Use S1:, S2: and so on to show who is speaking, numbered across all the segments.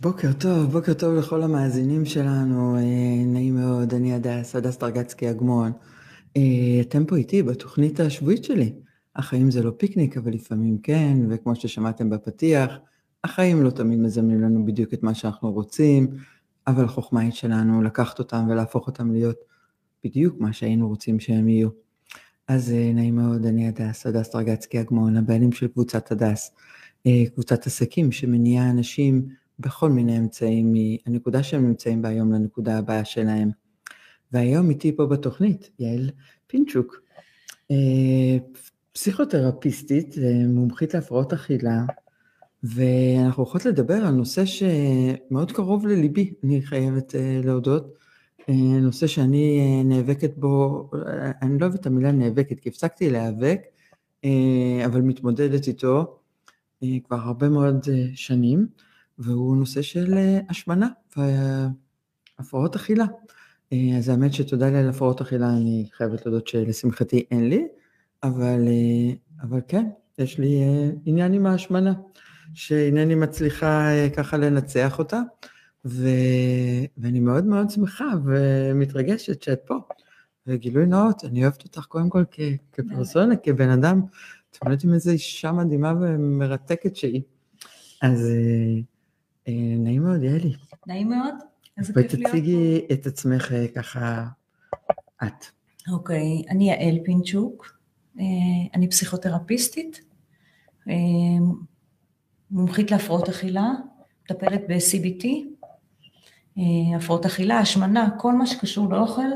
S1: בוקר טוב, בוקר טוב לכל המאזינים שלנו, אה, נעים מאוד, אני הדס, הדס טרגצקי אגמון. אה, אתם פה איתי בתוכנית השבועית שלי. החיים זה לא פיקניק, אבל לפעמים כן, וכמו ששמעתם בפתיח, החיים לא תמיד מזמנים לנו בדיוק את מה שאנחנו רוצים, אבל החוכמה היא שלנו לקחת אותם ולהפוך אותם להיות בדיוק מה שהיינו רוצים שהם יהיו. אז אה, נעים מאוד, אני הדס, הדס טרגצקי אגמון, הבעלים של קבוצת הדס, קבוצת עסקים שמניעה אנשים בכל מיני אמצעים מהנקודה שהם נמצאים בה היום לנקודה הבאה שלהם. והיום איתי פה בתוכנית יעל פינצ'וק, אה, פסיכותרפיסטית ומומחית להפרעות אכילה, ואנחנו הולכות לדבר על נושא שמאוד קרוב לליבי, אני חייבת אה, להודות, אה, נושא שאני נאבקת בו, אני לא אוהבת את המילה נאבקת, כי הפסקתי להיאבק, אבל מתמודדת איתו כבר הרבה מאוד שנים. והוא נושא של אה, השמנה והפרעות אכילה. אה, אז האמת שתודה לי על הפרעות אכילה, אני חייבת להודות שלשמחתי אין לי, אבל, אה, אבל כן, יש לי עניין עם ההשמנה, שאינני מצליחה ככה לנצח אותה, ו... ואני מאוד מאוד שמחה ומתרגשת שאת פה. וגילוי נאות, אני אוהבת אותך קודם כל כ... כפרסונה, כבן אדם, אתם יודעת עם איזו אישה מדהימה ומרתקת שהיא. אז נעים מאוד, יאלי.
S2: נעים מאוד, פה.
S1: ותציגי את עצמך אה, ככה את.
S2: אוקיי, אני יעל פינצ'וק, אה, אני פסיכותרפיסטית, מומחית להפרעות אכילה, מטפלת ב-CBT, הפרעות אכילה, השמנה, כל מה שקשור לאוכל,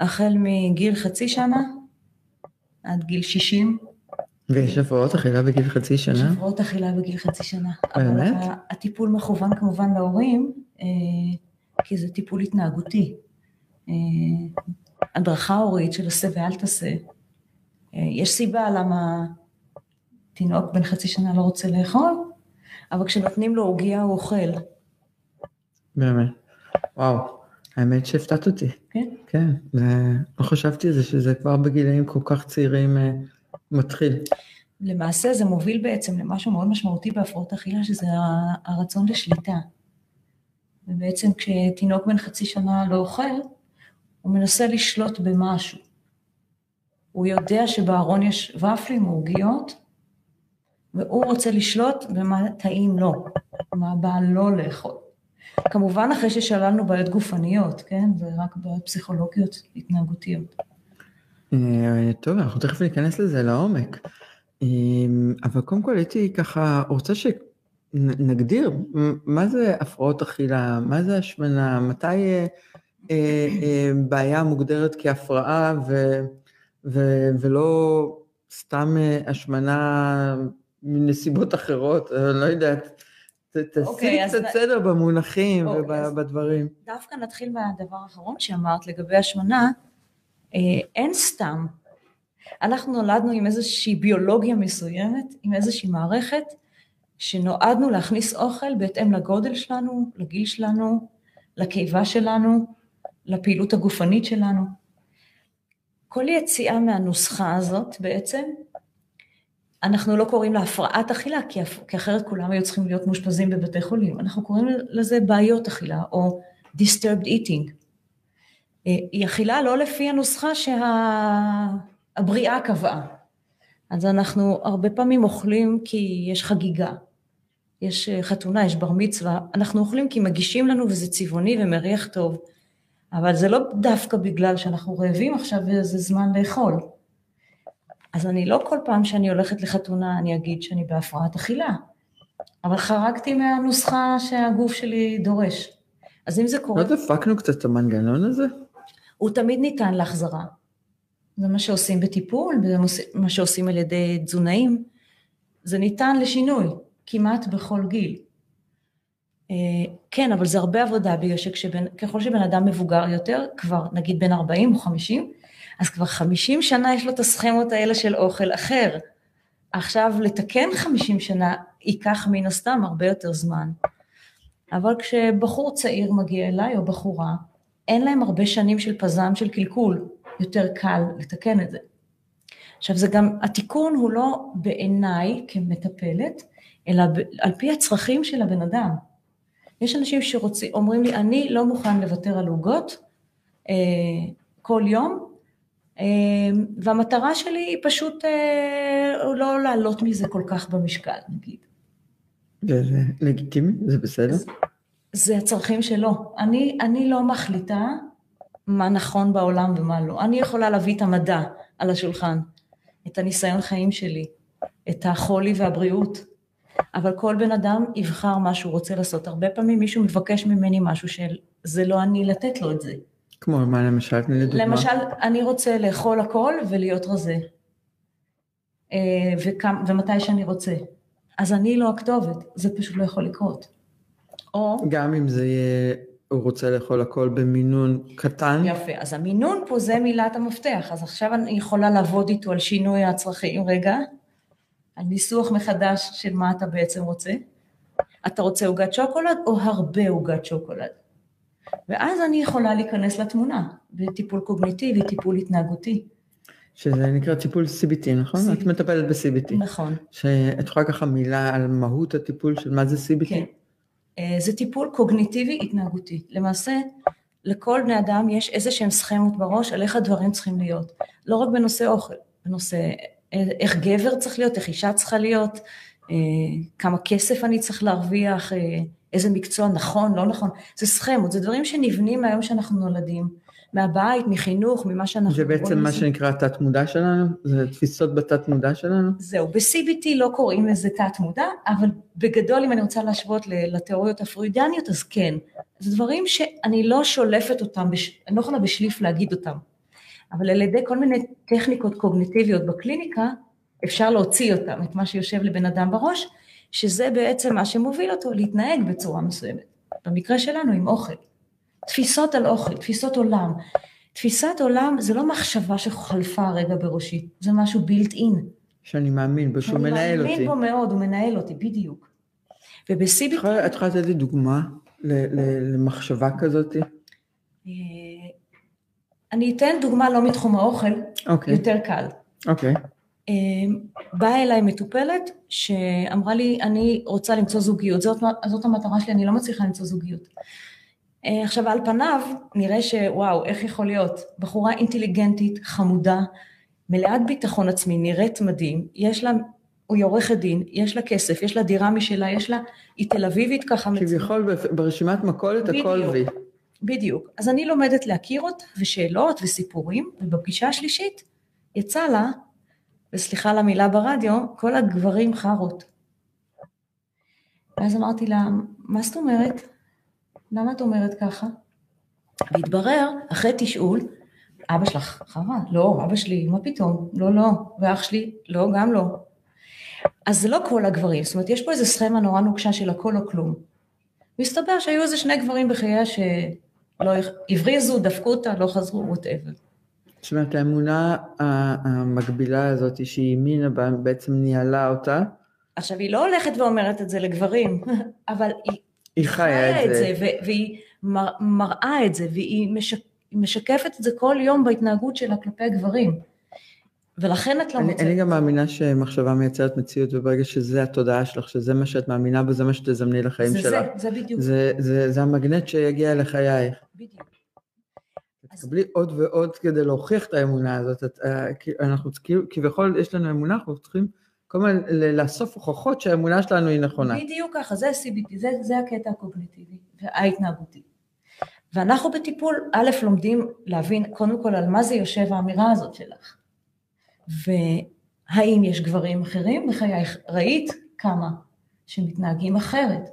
S2: החל מגיל חצי שנה עד גיל 60,
S1: ויש הפרעות אכילה בגיל חצי שנה? יש
S2: הפרעות אכילה בגיל חצי שנה. באמת? אבל הטיפול מכוון כמובן להורים, אה, כי זה טיפול התנהגותי. אה, הדרכה הורית של עשה ואל תעשה. אה, יש סיבה למה תינוק בן חצי שנה לא רוצה לאכול, אבל כשנותנים לו עוגיה הוא אוכל.
S1: באמת. וואו, האמת שהפתעת אותי.
S2: כן?
S1: כן, לא חשבתי על זה, שזה כבר בגילאים כל כך צעירים מתחיל.
S2: למעשה זה מוביל בעצם למשהו מאוד משמעותי בהפרעות אכילה, שזה הרצון לשליטה. ובעצם כשתינוק בן חצי שנה לא אוכל, הוא מנסה לשלוט במשהו. הוא יודע שבארון יש ופלים או עוגיות, והוא רוצה לשלוט במה טעים לו, מה בא לו לאכול. כמובן אחרי ששללנו בעיות גופניות, כן? זה רק בעיות פסיכולוגיות התנהגותיות.
S1: אה, טוב, אנחנו תכף ניכנס לזה לעומק. אמ, אבל קודם כל הייתי ככה רוצה שנגדיר מה זה הפרעות אכילה, מה זה השמנה, מתי אה, אה, בעיה מוגדרת כהפרעה ו, ו, ולא סתם השמנה מנסיבות אחרות, אני לא יודעת. תעשי אוקיי, קצת סדר במונחים אוקיי, ובדברים.
S2: דווקא נתחיל מהדבר האחרון שאמרת לגבי השמנה. אה, אין סתם. אנחנו נולדנו עם איזושהי ביולוגיה מסוימת, עם איזושהי מערכת, שנועדנו להכניס אוכל בהתאם לגודל שלנו, לגיל שלנו, לקיבה שלנו, לפעילות הגופנית שלנו. כל יציאה מהנוסחה הזאת בעצם, אנחנו לא קוראים לה הפרעת אכילה, כי, כי אחרת כולם היו צריכים להיות מאושפזים בבתי חולים. אנחנו קוראים לזה בעיות אכילה, או disturbed eating. אה, היא אכילה לא לפי הנוסחה שהבריאה קבעה. אז אנחנו הרבה פעמים אוכלים כי יש חגיגה, יש אה, חתונה, יש בר מצווה, אנחנו אוכלים כי מגישים לנו וזה צבעוני ומריח טוב, אבל זה לא דווקא בגלל שאנחנו רעבים עכשיו וזה זמן לאכול. אז אני לא כל פעם שאני הולכת לחתונה אני אגיד שאני בהפרעת אכילה, אבל חרגתי מהנוסחה שהגוף שלי דורש. אז אם זה קורה...
S1: לא דפקנו קצת את המנגנון הזה?
S2: הוא תמיד ניתן להחזרה. זה מה שעושים בטיפול, זה מה שעושים על ידי תזונאים. זה ניתן לשינוי, כמעט בכל גיל. אה, כן, אבל זה הרבה עבודה, בגלל שככל שבן אדם מבוגר יותר, כבר נגיד בין 40 או 50, אז כבר 50 שנה יש לו את הסכמות האלה של אוכל אחר. עכשיו, לתקן 50 שנה ייקח מן הסתם הרבה יותר זמן. אבל כשבחור צעיר מגיע אליי, או בחורה, אין להם הרבה שנים של פזם של קלקול, יותר קל לתקן את זה. עכשיו זה גם, התיקון הוא לא בעיניי כמטפלת, אלא על פי הצרכים של הבן אדם. יש אנשים שאומרים לי, אני לא מוכן לוותר על עוגות אה, כל יום, אה, והמטרה שלי היא פשוט אה, לא לעלות מזה כל כך במשקל, נגיד.
S1: זה לגיטימי? זה בסדר? זה,
S2: זה הצרכים שלו. אני, אני לא מחליטה מה נכון בעולם ומה לא. אני יכולה להביא את המדע על השולחן, את הניסיון חיים שלי, את החולי והבריאות, אבל כל בן אדם יבחר מה שהוא רוצה לעשות. הרבה פעמים מישהו מבקש ממני משהו שזה לא אני לתת לו את זה.
S1: כמו מה למשל? תני לי דוגמה.
S2: למשל, אני רוצה לאכול הכל ולהיות רזה. אה, וכמה, ומתי שאני רוצה. אז אני לא הכתובת, זה פשוט לא יכול לקרות.
S1: או... גם אם זה יהיה, הוא רוצה לאכול הכל במינון קטן.
S2: יפה, אז המינון פה זה מילת המפתח, אז עכשיו אני יכולה לעבוד איתו על שינוי הצרכים, רגע, על ניסוח מחדש של מה אתה בעצם רוצה. אתה רוצה עוגת שוקולד או הרבה עוגת שוקולד? ואז אני יכולה להיכנס לתמונה, בטיפול קוגניטיבי, טיפול התנהגותי.
S1: שזה נקרא טיפול CBT, נכון? CBT. את מטפלת ב-CBT.
S2: נכון.
S1: שאת יכולה ככה מילה על מהות הטיפול של מה זה CBT?
S2: כן. אה, זה טיפול קוגניטיבי התנהגותי. למעשה, לכל בני אדם יש איזה שהם סכמות בראש על איך הדברים צריכים להיות. לא רק בנושא אוכל, בנושא אה, איך גבר צריך להיות, איך אישה צריכה להיות, אה, כמה כסף אני צריך להרוויח, איזה מקצוע נכון, לא נכון. זה סכמות, זה דברים שנבנים מהיום שאנחנו נולדים. מהבית, מחינוך, ממה שאנחנו...
S1: זה בעצם מה שנקרא התת מודע שלנו? זה תפיסות בתת מודע שלנו?
S2: זהו, ב-CBT לא קוראים לזה תת מודע, אבל בגדול אם אני רוצה להשוות לתיאוריות הפרוידניות, אז כן. זה דברים שאני לא שולפת אותם, בש... אני לא יכולה בשליף להגיד אותם, אבל על ידי כל מיני טכניקות קוגניטיביות בקליניקה, אפשר להוציא אותם, את מה שיושב לבן אדם בראש, שזה בעצם מה שמוביל אותו להתנהג בצורה מסוימת. במקרה שלנו עם אוכל. תפיסות על אוכל, תפיסות עולם. תפיסת עולם זה לא מחשבה שחלפה רגע בראשי, זה משהו בילט אין.
S1: שאני מאמין בו, שהוא מנהל אותי.
S2: אני מאמין בו מאוד, הוא מנהל אותי, בדיוק. וב-CBT...
S1: את יכולה לתת לי דוגמה למחשבה כזאת? אה,
S2: אני אתן דוגמה לא מתחום האוכל, okay. אוקיי. יותר קל.
S1: אוקיי. Okay. אה,
S2: באה אליי מטופלת שאמרה לי, אני רוצה למצוא זוגיות, זאת, זאת המטרה שלי, אני לא מצליחה למצוא זוגיות. אה, עכשיו על פניו נראה שוואו, איך יכול להיות? בחורה אינטליגנטית, חמודה, מלאת ביטחון עצמי, נראית מדהים, יש לה, היא עורכת דין, יש לה כסף, יש לה דירה משלה, יש לה, היא תל אביבית ככה.
S1: כביכול ברשימת מכולת הכל וי.
S2: בדיוק. אז אני לומדת להכיר אותה, ושאלות וסיפורים, ובפגישה השלישית יצא לה, וסליחה על המילה ברדיו, כל הגברים חארות. ואז אמרתי לה, מה זאת אומרת? למה את אומרת ככה? והתברר, אחרי תשאול, אבא שלך חרה, לא, אבא שלי, מה פתאום, לא, לא, ואח שלי, לא, גם לא. אז זה לא כל הגברים, זאת אומרת, יש פה איזו סכמה נורא נוקשה של הכל או כלום. מסתבר שהיו איזה שני גברים בחייה שלא הבריזו, דפקו אותה, לא חזרו, ווטאבר.
S1: זאת אומרת, האמונה המקבילה הזאת שהיא האמינה בה, בעצם ניהלה אותה.
S2: עכשיו, היא לא הולכת ואומרת את זה לגברים, אבל היא
S1: היא חיה את זה.
S2: זה והיא מראה את זה, והיא משק, משקפת את זה כל יום בהתנהגות שלה כלפי גברים. ולכן את לא
S1: מוצאת. אני גם מאמינה שמחשבה מייצרת מציאות, וברגע שזה התודעה שלך, שזה מה שאת מאמינה בו, זה מה שתזמני לחיים
S2: זה
S1: שלך.
S2: זה, זה בדיוק.
S1: זה, זה, זה המגנט שיגיע לחייך. בדיוק. תקבלי עוד ועוד כדי להוכיח את האמונה הזאת. את, אה, אנחנו כביכול יש לנו אמונה, אנחנו צריכים כל הזמן לאסוף הוכחות שהאמונה שלנו היא נכונה.
S2: בדיוק ככה, זה CBT, זה, זה הקטע הקוגניטיבי ההתנהגותי. ואנחנו בטיפול, א', לומדים להבין קודם כל על מה זה יושב האמירה הזאת שלך. והאם יש גברים אחרים בחייך? ראית כמה שמתנהגים אחרת.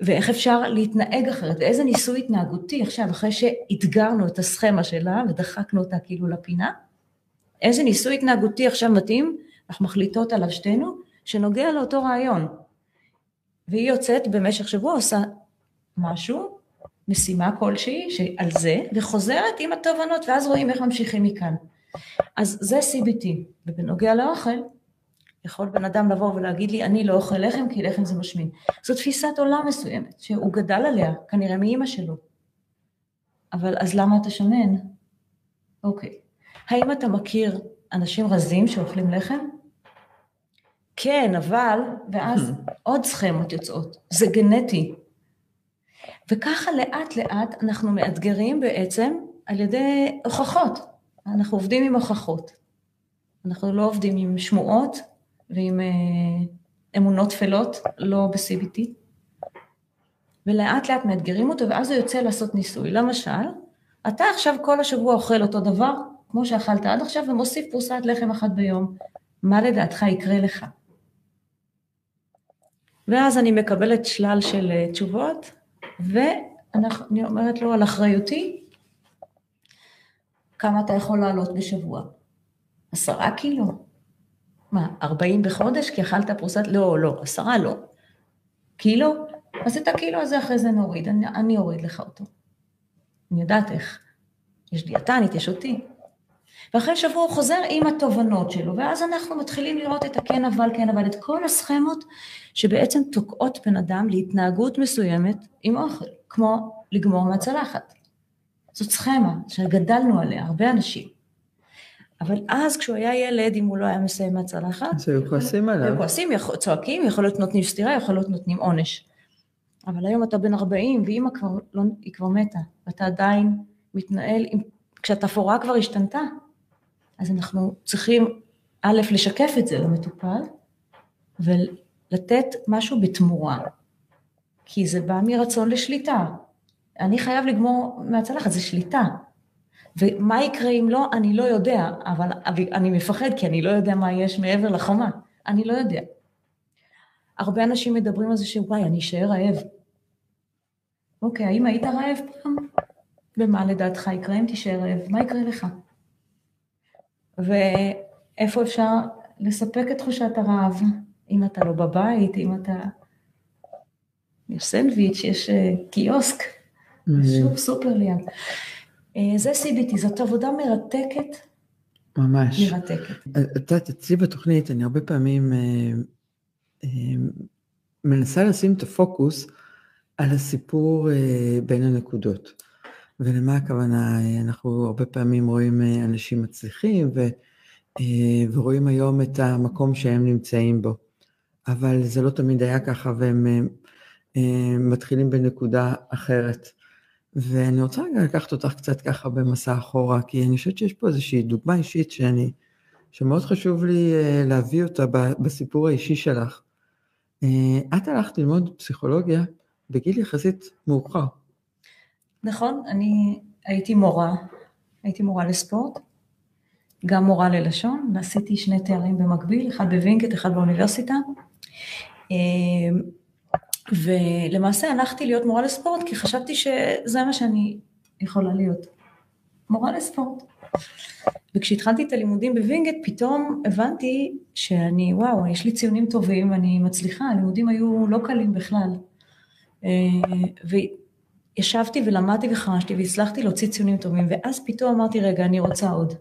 S2: ואיך אפשר להתנהג אחרת, ואיזה ניסוי התנהגותי עכשיו, אחרי שאתגרנו את הסכמה שלה ודחקנו אותה כאילו לפינה, איזה ניסוי התנהגותי עכשיו מתאים אנחנו מחליטות עליו שתינו, שנוגע לאותו רעיון. והיא יוצאת במשך שבוע, עושה משהו, משימה כלשהי על זה, וחוזרת עם התובנות, ואז רואים איך ממשיכים מכאן. אז זה CBT, ובנוגע לאוכל, יכול בן אדם לבוא ולהגיד לי, אני לא אוכל לחם כי לחם זה משמין. זו תפיסת עולם מסוימת, שהוא גדל עליה, כנראה מאימא שלו. אבל אז למה אתה שמן? אוקיי. האם אתה מכיר אנשים רזים שאוכלים לחם? כן, אבל, ואז עוד סכמות יוצאות, זה גנטי. וככה לאט לאט אנחנו מאתגרים בעצם על ידי הוכחות. אנחנו עובדים עם הוכחות. אנחנו לא עובדים עם שמועות ועם אה, אמונות טפלות, לא ב-CBT. ולאט לאט מאתגרים אותו, ואז הוא יוצא לעשות ניסוי. למשל, אתה עכשיו כל השבוע אוכל אותו דבר, כמו שאכלת עד עכשיו, ומוסיף פרוסת לחם אחת ביום. מה לדעתך יקרה לך? ואז אני מקבלת שלל של אה, תשובות, ואני אומרת לו על אחריותי, כמה אתה יכול לעלות בשבוע? עשרה קילו? מה, ארבעים בחודש כי אכלת פרוסת? לא, לא, עשרה לא. קילו? אז את הקילו הזה אחרי זה נוריד, אני, אני אוריד לך אותו. אני יודעת איך. יש דיאטנית, יש אותי. ואחרי שבוע הוא חוזר עם התובנות שלו, ואז אנחנו מתחילים לראות את הכן אבל, כן אבל, את כל הסכמות שבעצם תוקעות בן אדם להתנהגות מסוימת עם אוכל, כמו לגמור מהצלחת. זאת סכמה שגדלנו עליה, הרבה אנשים. אבל אז כשהוא היה ילד, אם הוא לא היה מסיים מהצלחת,
S1: אז היו כועסים עליו.
S2: היו כועסים, צועקים, יכול להיות נותנים סטירה, יכול להיות נותנים עונש. אבל היום אתה בן 40, ואימא כבר, לא, היא כבר מתה, ואתה עדיין מתנהל, עם, כשהתפאורה כבר השתנתה, אז אנחנו צריכים, א', לשקף את זה למטופל, ולתת משהו בתמורה. כי זה בא מרצון לשליטה. אני חייב לגמור מהצלחת, זה שליטה. ומה יקרה אם לא, אני לא יודע, אבל אני מפחד כי אני לא יודע מה יש מעבר לחומה. אני לא יודע. הרבה אנשים מדברים על זה שוואי, אני אשאר רעב. אוקיי, האם היית רעב פעם? ומה לדעתך יקרה אם תישאר רעב? מה יקרה לך? ואיפה אפשר לספק את תחושת הרעב? אם אתה לא בבית, אם אתה... יש סנדוויץ', יש אה, קיוסק, שוב סופר ליד. אה, זה CBT, זאת עבודה מרתקת.
S1: ממש.
S2: מרתקת.
S1: את יודעת, אצלי בתוכנית, אני הרבה פעמים אה, אה, מנסה לשים את הפוקוס על הסיפור אה, בין הנקודות. ולמה הכוונה? אנחנו הרבה פעמים רואים אה, אנשים מצליחים ו, אה, ורואים היום את המקום שהם נמצאים בו. אבל זה לא תמיד היה ככה והם אה, מתחילים בנקודה אחרת. ואני רוצה רגע לקחת אותך קצת ככה במסע אחורה, כי אני חושבת שיש פה איזושהי דוגמה אישית שאני, שמאוד חשוב לי להביא אותה בסיפור האישי שלך. את הלכת ללמוד פסיכולוגיה בגיל יחסית מאוחר.
S2: נכון, אני הייתי מורה, הייתי מורה לספורט, גם מורה ללשון, ועשיתי שני תארים במקביל, אחד בווינקט, אחד באוניברסיטה. אמ, ולמעשה הלכתי להיות מורה לספורט, כי חשבתי שזה מה שאני יכולה להיות. מורה לספורט. וכשהתחלתי את הלימודים בווינגייט, פתאום הבנתי שאני, וואו, יש לי ציונים טובים, אני מצליחה, הלימודים היו לא קלים בכלל. וישבתי ולמדתי וחרשתי והצלחתי להוציא ציונים טובים, ואז פתאום אמרתי, רגע, אני רוצה עוד.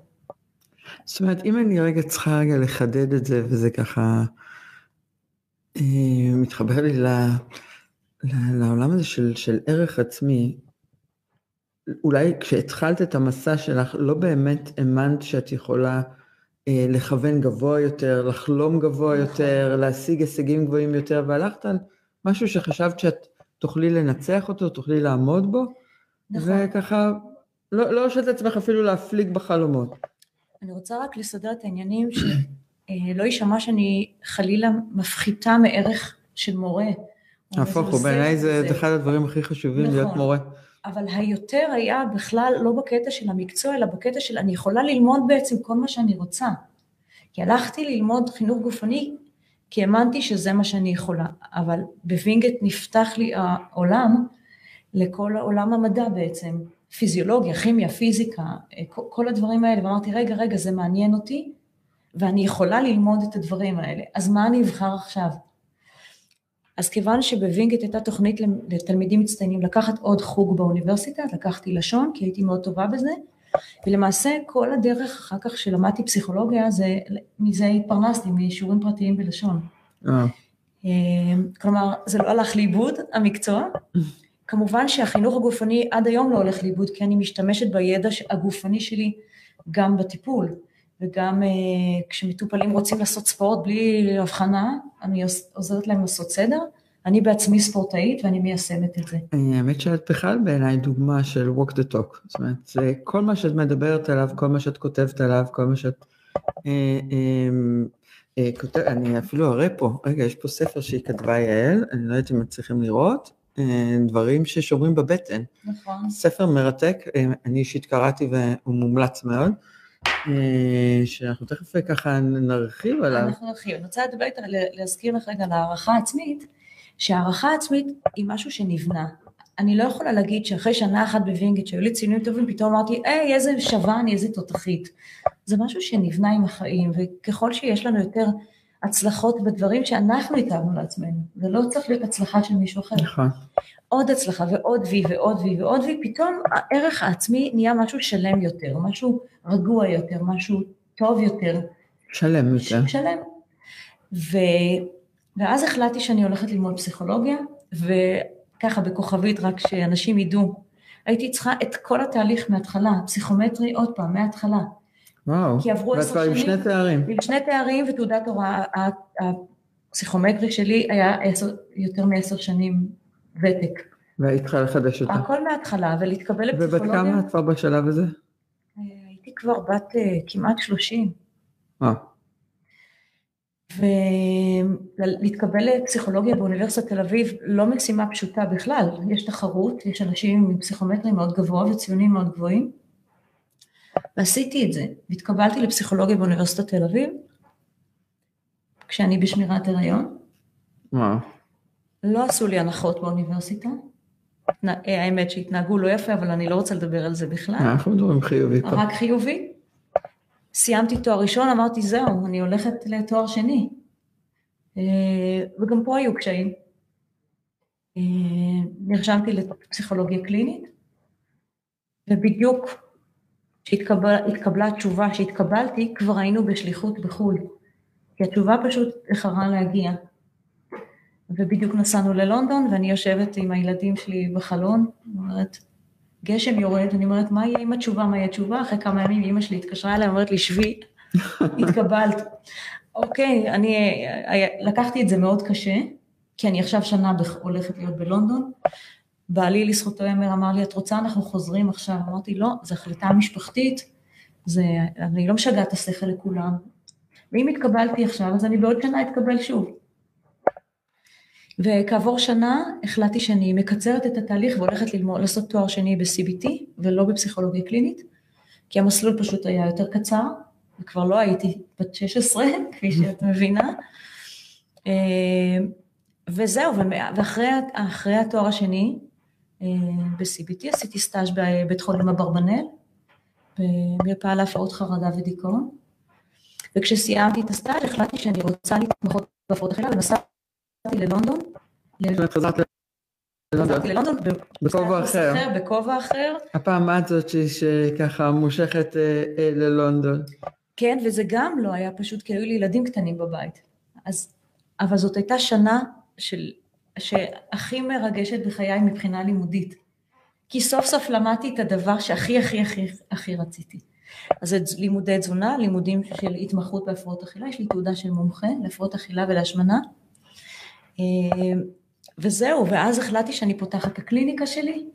S1: זאת אומרת, אם אני רגע צריכה רגע לחדד את זה, וזה ככה אה, מתחבר לי ל, ל, לעולם הזה של, של ערך עצמי, אולי כשהתחלת את המסע שלך, לא באמת האמנת שאת יכולה אה, לכוון גבוה יותר, לחלום גבוה. יותר, להשיג הישגים גבוהים יותר, והלכת על משהו שחשבת שאת תוכלי לנצח אותו, תוכלי לעמוד בו, נכון. וככה, לא, לא הרשית לעצמך אפילו להפליג בחלומות.
S2: אני רוצה רק לסדר את העניינים, שלא אה, יישמע שאני חלילה מפחיתה מערך של מורה.
S1: הפוך הוא, בעיניי זה, זה אחד הדברים הכי חשובים נכון. להיות מורה.
S2: אבל היותר היה בכלל לא בקטע של המקצוע, אלא בקטע של אני יכולה ללמוד בעצם כל מה שאני רוצה. כי הלכתי ללמוד חינוך גופני כי האמנתי שזה מה שאני יכולה, אבל בווינגייט נפתח לי העולם לכל עולם המדע בעצם, פיזיולוגיה, כימיה, פיזיקה, כל הדברים האלה, ואמרתי רגע רגע זה מעניין אותי ואני יכולה ללמוד את הדברים האלה, אז מה אני אבחר עכשיו? אז כיוון שבווינגייט הייתה תוכנית לתלמידים מצטיינים לקחת עוד חוג באוניברסיטה, לקחתי לשון כי הייתי מאוד טובה בזה, ולמעשה כל הדרך אחר כך שלמדתי פסיכולוגיה, זה, מזה התפרנסתי, מאישורים פרטיים בלשון. אה. אמ, כלומר, זה לא הלך לאיבוד, המקצוע. כמובן שהחינוך הגופני עד היום לא הולך לאיבוד, כי אני משתמשת בידע הגופני שלי גם בטיפול, וגם uh, כשמטופלים רוצים לעשות ספורט בלי הבחנה, אני עוזרת להם לעשות סדר, אני בעצמי ספורטאית ואני מיישמת את זה.
S1: האמת שאת בכלל בעיניי דוגמה של walk the talk. זאת אומרת, זה כל מה שאת מדברת עליו, כל מה שאת כותבת עליו, כל מה שאת... אה, אה, אה, כותב, אני אפילו אראה פה, רגע, יש פה ספר שהיא כתבה יעל, אני לא יודעת אם מצליחים לראות, אה, דברים ששוברים בבטן.
S2: נכון.
S1: ספר מרתק, אה, אני אישית קראתי והוא מומלץ מאוד, אה, שאנחנו תכף ככה נרחיב עליו.
S2: אנחנו נרחיב. אני רוצה לדבר איתך, להזכיר לך רגע על הערכה עצמית, שהערכה עצמית היא משהו שנבנה. אני לא יכולה להגיד שאחרי שנה אחת בווינגייט שהיו לי ציונים טובים, פתאום אמרתי, היי, איזה שווה אני, איזה תותחית. זה משהו שנבנה עם החיים, וככל שיש לנו יותר הצלחות בדברים שאנחנו התאמנו לעצמנו, זה לא צריך להיות הצלחה של מישהו אחר.
S1: נכון.
S2: עוד הצלחה ועוד וי ועוד וי ועוד וי, פתאום הערך העצמי נהיה משהו שלם יותר, משהו רגוע יותר, משהו טוב יותר.
S1: שלם יותר.
S2: שלם. ו... ואז החלטתי שאני הולכת ללמוד פסיכולוגיה, וככה בכוכבית, רק שאנשים ידעו, הייתי צריכה את כל התהליך מההתחלה, פסיכומטרי עוד פעם, מההתחלה.
S1: וואו,
S2: כי עברו
S1: ואת
S2: עשר
S1: כבר עם
S2: שנים.
S1: שני תארים.
S2: עם שני תארים ותעודת הוראה, הפסיכומטרי שלי היה עשר, יותר מעשר שנים ותק.
S1: והיית צריכה לחדש אותה.
S2: הכל מההתחלה, ולהתקבל
S1: ובת
S2: לפסיכולוגיה,
S1: כמה את כבר בשלב הזה?
S2: אה, הייתי כבר בת אה, כמעט שלושים.
S1: אה,
S2: ולהתקבל לפסיכולוגיה באוניברסיטת תל אביב לא משימה פשוטה בכלל, יש תחרות, יש אנשים עם פסיכומטרי מאוד גבוה וציונים מאוד גבוהים, ועשיתי את זה, והתקבלתי לפסיכולוגיה באוניברסיטת תל אביב, כשאני בשמירת הריון,
S1: וואו.
S2: לא עשו לי הנחות באוניברסיטה, האמת שהתנהגו לא יפה, אבל אני לא רוצה לדבר על זה בכלל,
S1: אנחנו מדברים חיובי.
S2: רק חיובי. סיימתי תואר ראשון, אמרתי זהו, אני הולכת לתואר שני. אה, וגם פה היו קשיים. אה, נרשמתי לפסיכולוגיה קלינית, ובדיוק כשהתקבלה התשובה שהתקבלתי, כבר היינו בשליחות בחו"ל. כי התשובה פשוט איחרה להגיע. ובדיוק נסענו ללונדון, ואני יושבת עם הילדים שלי בחלון, אומרת, גשם יורד, אני אומרת, מה יהיה עם התשובה, מה יהיה התשובה? אחרי כמה ימים אימא שלי התקשרה אליי, אומרת לי, שבי, התקבלת. אוקיי, אני אה, לקחתי את זה מאוד קשה, כי אני עכשיו שנה הולכת להיות בלונדון. בעלי לזכותו יאמר אמר לי, את רוצה, אנחנו חוזרים עכשיו. אמרתי, לא, זו החלטה משפחתית, זה, אני לא משגעת השכל לכולם. ואם התקבלתי עכשיו, אז אני בעוד שנה אתקבל שוב. וכעבור שנה החלטתי שאני מקצרת את התהליך והולכת ללמוד, לעשות תואר שני ב-CBT ולא בפסיכולוגיה קלינית, כי המסלול פשוט היה יותר קצר, וכבר לא הייתי בת 16, כפי שאת מבינה. אה, וזהו, ואחרי אחרי התואר השני אה, ב-CBT עשיתי סטאז' בבית חולים אברבנאל, במרפאה להפרעות חרדה ודיכאון, וכשסיימתי את הסטאז' החלטתי שאני רוצה להתמחות בהפרעות אכילה ונסעתי ללונדון.
S1: חזרת ללונדון. בכובע אחר.
S2: בכובע אחר.
S1: הפעם את זאת שככה מושכת אה, אה, ללונדון.
S2: כן, וזה גם לא היה פשוט, כי היו לי ילדים קטנים בבית. אז, אבל זאת הייתה שנה של, שהכי מרגשת בחיי מבחינה לימודית. כי סוף סוף למדתי את הדבר שהכי הכי הכי הכי רציתי. אז זה לימודי תזונה, לימודים של התמחות בהפרעות אכילה, יש לי תעודה של מומחה להפרעות אכילה ולהשמנה. אה, וזהו, ואז החלטתי שאני פותחת את הקליניקה שלי,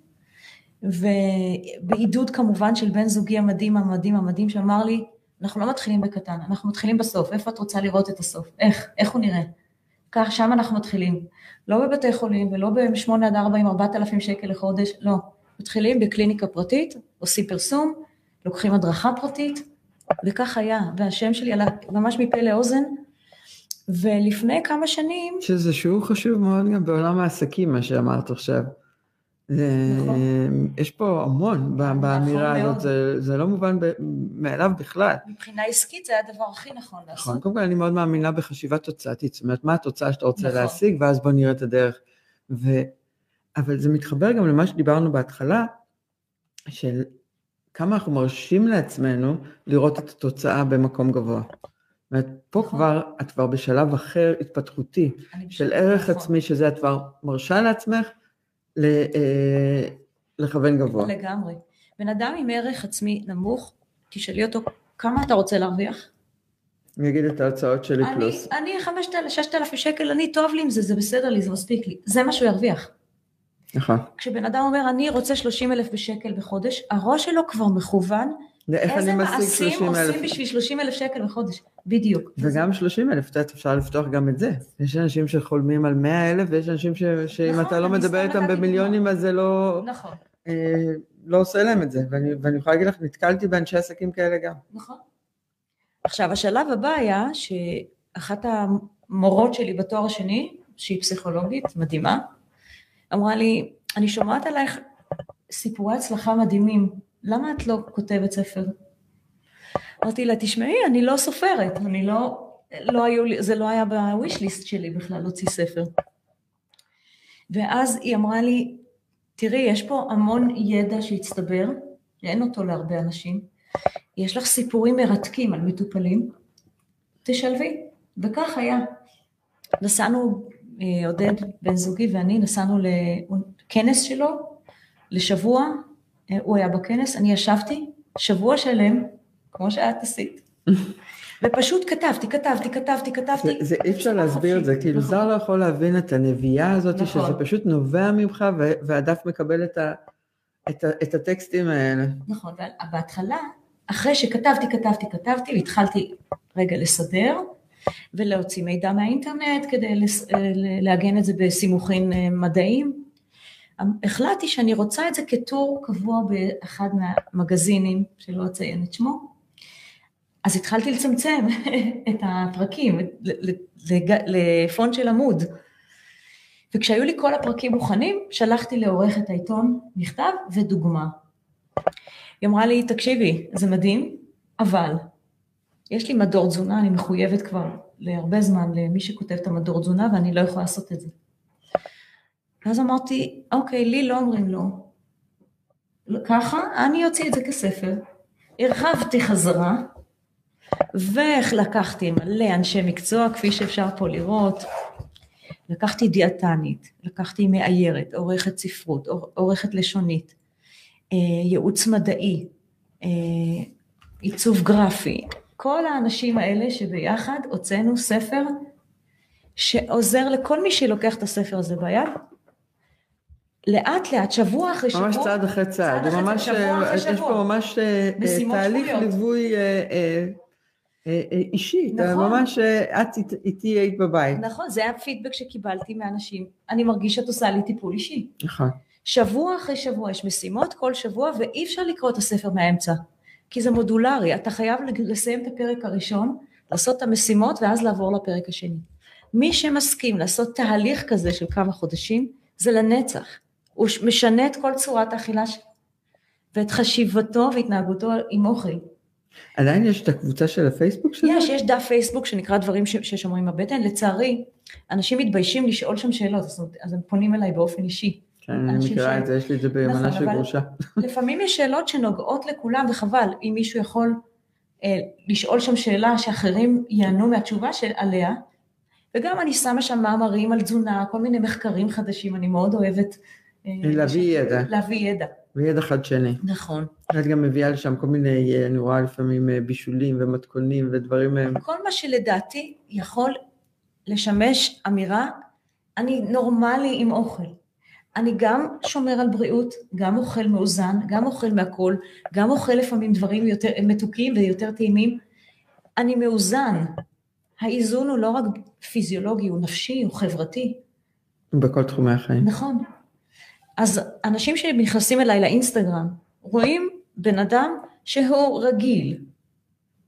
S2: ובעידוד כמובן של בן זוגי המדהים, המדהים, המדהים, שאמר לי, אנחנו לא מתחילים בקטן, אנחנו מתחילים בסוף, איפה את רוצה לראות את הסוף? איך? איך הוא נראה? כך, שם אנחנו מתחילים. לא בבתי חולים ולא ב-8 עד 4 עם 4,000 שקל לחודש, לא. מתחילים בקליניקה פרטית, עושים פרסום, לוקחים הדרכה פרטית, וכך היה. והשם שלי עלה ממש מפה לאוזן, ולפני כמה שנים,
S1: שזה שיעור חשוב מאוד גם בעולם העסקים, מה שאמרת עכשיו. זה-
S2: נכון.
S1: יש פה המון
S2: נכון
S1: באמירה
S2: מאוד.
S1: הזאת, זה- זה לא מובן ב- מאליו בכלל.
S2: מבחינה עסקית זה הדבר הכי נכון
S1: נכון,
S2: לעשות.
S1: קודם כל אני מאוד מאמינה בחשיבה תוצאתית, זאת אומרת, מה התוצאה שאתה רוצה
S2: נכון.
S1: להשיג, ואז בוא נראה את הדרך. ו... אבל זה מתחבר גם למה שדיברנו בהתחלה, של כמה אנחנו מרשים לעצמנו לראות את התוצאה במקום גבוה. אומרת, פה
S2: נכון.
S1: כבר, את כבר בשלב אחר התפתחותי, של ערך
S2: נכון.
S1: עצמי, שזה את כבר מרשה לעצמך אה, לכוון גבוה. אני אגיד את ההוצאות שלי
S2: אני,
S1: פלוס.
S2: אני 5,000, 6,000 שקל, אני טוב לי עם זה, זה בסדר לי, זה מספיק לי. זה מה שהוא ירוויח.
S1: נכון.
S2: כשבן אדם אומר, אני רוצה 30 אלף בשקל בחודש, הראש שלו כבר מכוון,
S1: איך
S2: איזה
S1: אני משיג
S2: מעשים
S1: 30 אלף?
S2: עושים בשביל 30 אלף שקל בחודש. בדיוק.
S1: וגם 30 אלף, את יודעת, אפשר לפתוח גם את זה. יש אנשים שחולמים על 100 אלף, ויש אנשים ש... שאם
S2: נכון,
S1: אתה לא מדבר איתם במיליונים, אז זה לא,
S2: נכון,
S1: אה, לא עושה להם את זה. ואני, ואני יכולה להגיד לך, נתקלתי באנשי עסקים כאלה גם.
S2: נכון. עכשיו, השלב הבא היה שאחת המורות שלי בתואר השני, שהיא פסיכולוגית מדהימה, אמרה לי, אני שומעת עלייך סיפורי הצלחה מדהימים, למה את לא כותבת ספר? אמרתי לה, תשמעי, אני לא סופרת, אני לא, לא היו לי, זה לא היה בוויש ליסט שלי בכלל להוציא ספר. ואז היא אמרה לי, תראי, יש פה המון ידע שהצטבר, אין אותו להרבה אנשים, יש לך סיפורים מרתקים על מטופלים, תשלבי. וכך היה. נסענו, אה, עודד בן זוגי ואני נסענו לכנס שלו, לשבוע, הוא היה בכנס, אני ישבתי שבוע שלם, כמו שאת עשית, ופשוט כתבתי, כתבתי, כתבתי, כתבתי.
S1: זה, אי אפשר להסביר את זה, כאילו
S2: נכון.
S1: זר לא יכול להבין את הנבייה הזאת,
S2: נכון.
S1: שזה פשוט נובע ממך, והדף מקבל את, ה, את, ה, את הטקסטים האלה.
S2: נכון, ובהתחלה, אחרי שכתבתי, כתבתי, כתבתי, התחלתי רגע לסדר ולהוציא מידע מהאינטרנט כדי לס- אה, לעגן את זה בסימוכין אה, מדעיים. החלטתי שאני רוצה את זה כטור קבוע באחד מהמגזינים, שלא אציין את שמו. אז התחלתי לצמצם את הפרקים ל- ל- לג- לפונט של עמוד. וכשהיו לי כל הפרקים מוכנים, שלחתי לעורכת העיתון מכתב ודוגמה. היא אמרה לי, תקשיבי, זה מדהים, אבל יש לי מדור תזונה, אני מחויבת כבר להרבה זמן למי שכותב את המדור תזונה, ואני לא יכולה לעשות את זה. ואז אמרתי, אוקיי, לי לא אומרים לא. ככה, אני אוציא את זה כספר. הרחבתי חזרה, ולקחתי מלא אנשי מקצוע, כפי שאפשר פה לראות. לקחתי דיאטנית, לקחתי מאיירת, עורכת ספרות, עורכת לשונית, אה, ייעוץ מדעי, אה, עיצוב גרפי, כל האנשים האלה שביחד הוצאנו ספר שעוזר לכל מי שלוקח את הספר הזה ביד. לאט לאט, שבוע אחרי שבוע.
S1: ממש צעד אחרי צעד,
S2: צעד אחרי צעד, שבוע אחרי
S1: יש פה
S2: שבוע.
S1: ממש אה, אה, תהליך
S2: שבועיות.
S1: ליווי אה, אה, אה, אה, אישי,
S2: נכון.
S1: ממש, אה, את אית- איתי היית בבית,
S2: נכון, זה היה פידבק שקיבלתי מאנשים. אני מרגיש שאת עושה לי טיפול אישי.
S1: נכון,
S2: שבוע אחרי שבוע יש משימות כל שבוע, ואי אפשר לקרוא את הספר מהאמצע, כי זה מודולרי, אתה חייב לסיים את הפרק הראשון, לעשות את המשימות ואז לעבור לפרק השני. מי שמסכים לעשות תהליך כזה של כמה חודשים, זה לנצח. הוא משנה את כל צורת האכילה שלו, ואת חשיבתו והתנהגותו עם אוכל.
S1: עדיין יש את הקבוצה של הפייסבוק שלך?
S2: יש, יש דף פייסבוק שנקרא דברים ש- ששומרים בבטן, לצערי, אנשים מתביישים לשאול שם שאלות, אומרת, אז הם פונים אליי באופן אישי.
S1: כן, אני מכירה את זה, יש לי את זה ביומנה
S2: נכון,
S1: של גרושה.
S2: לפעמים יש שאלות שנוגעות לכולם, וחבל, אם מישהו יכול אה, לשאול שם שאלה שאחרים יענו מהתשובה של, עליה, וגם אני שמה שם מאמרים על תזונה, כל מיני מחקרים חדשים, אני מאוד אוהבת... אה,
S1: להביא ידע.
S2: להביא ידע,
S1: וידע חדשני.
S2: נכון.
S1: את גם מביאה לשם כל מיני, אני רואה לפעמים אה, בישולים ומתכונים ודברים, אה,
S2: כל מה שלדעתי יכול לשמש אמירה, אני נורמלי עם אוכל. אני גם שומר על בריאות, גם אוכל מאוזן, גם אוכל מהכל, גם אוכל לפעמים דברים יותר מתוקים ויותר טעימים. אני מאוזן. האיזון הוא לא רק פיזיולוגי, הוא נפשי, הוא חברתי.
S1: בכל תחומי החיים.
S2: נכון. אז אנשים שנכנסים אליי לאינסטגרם, רואים בן אדם שהוא רגיל.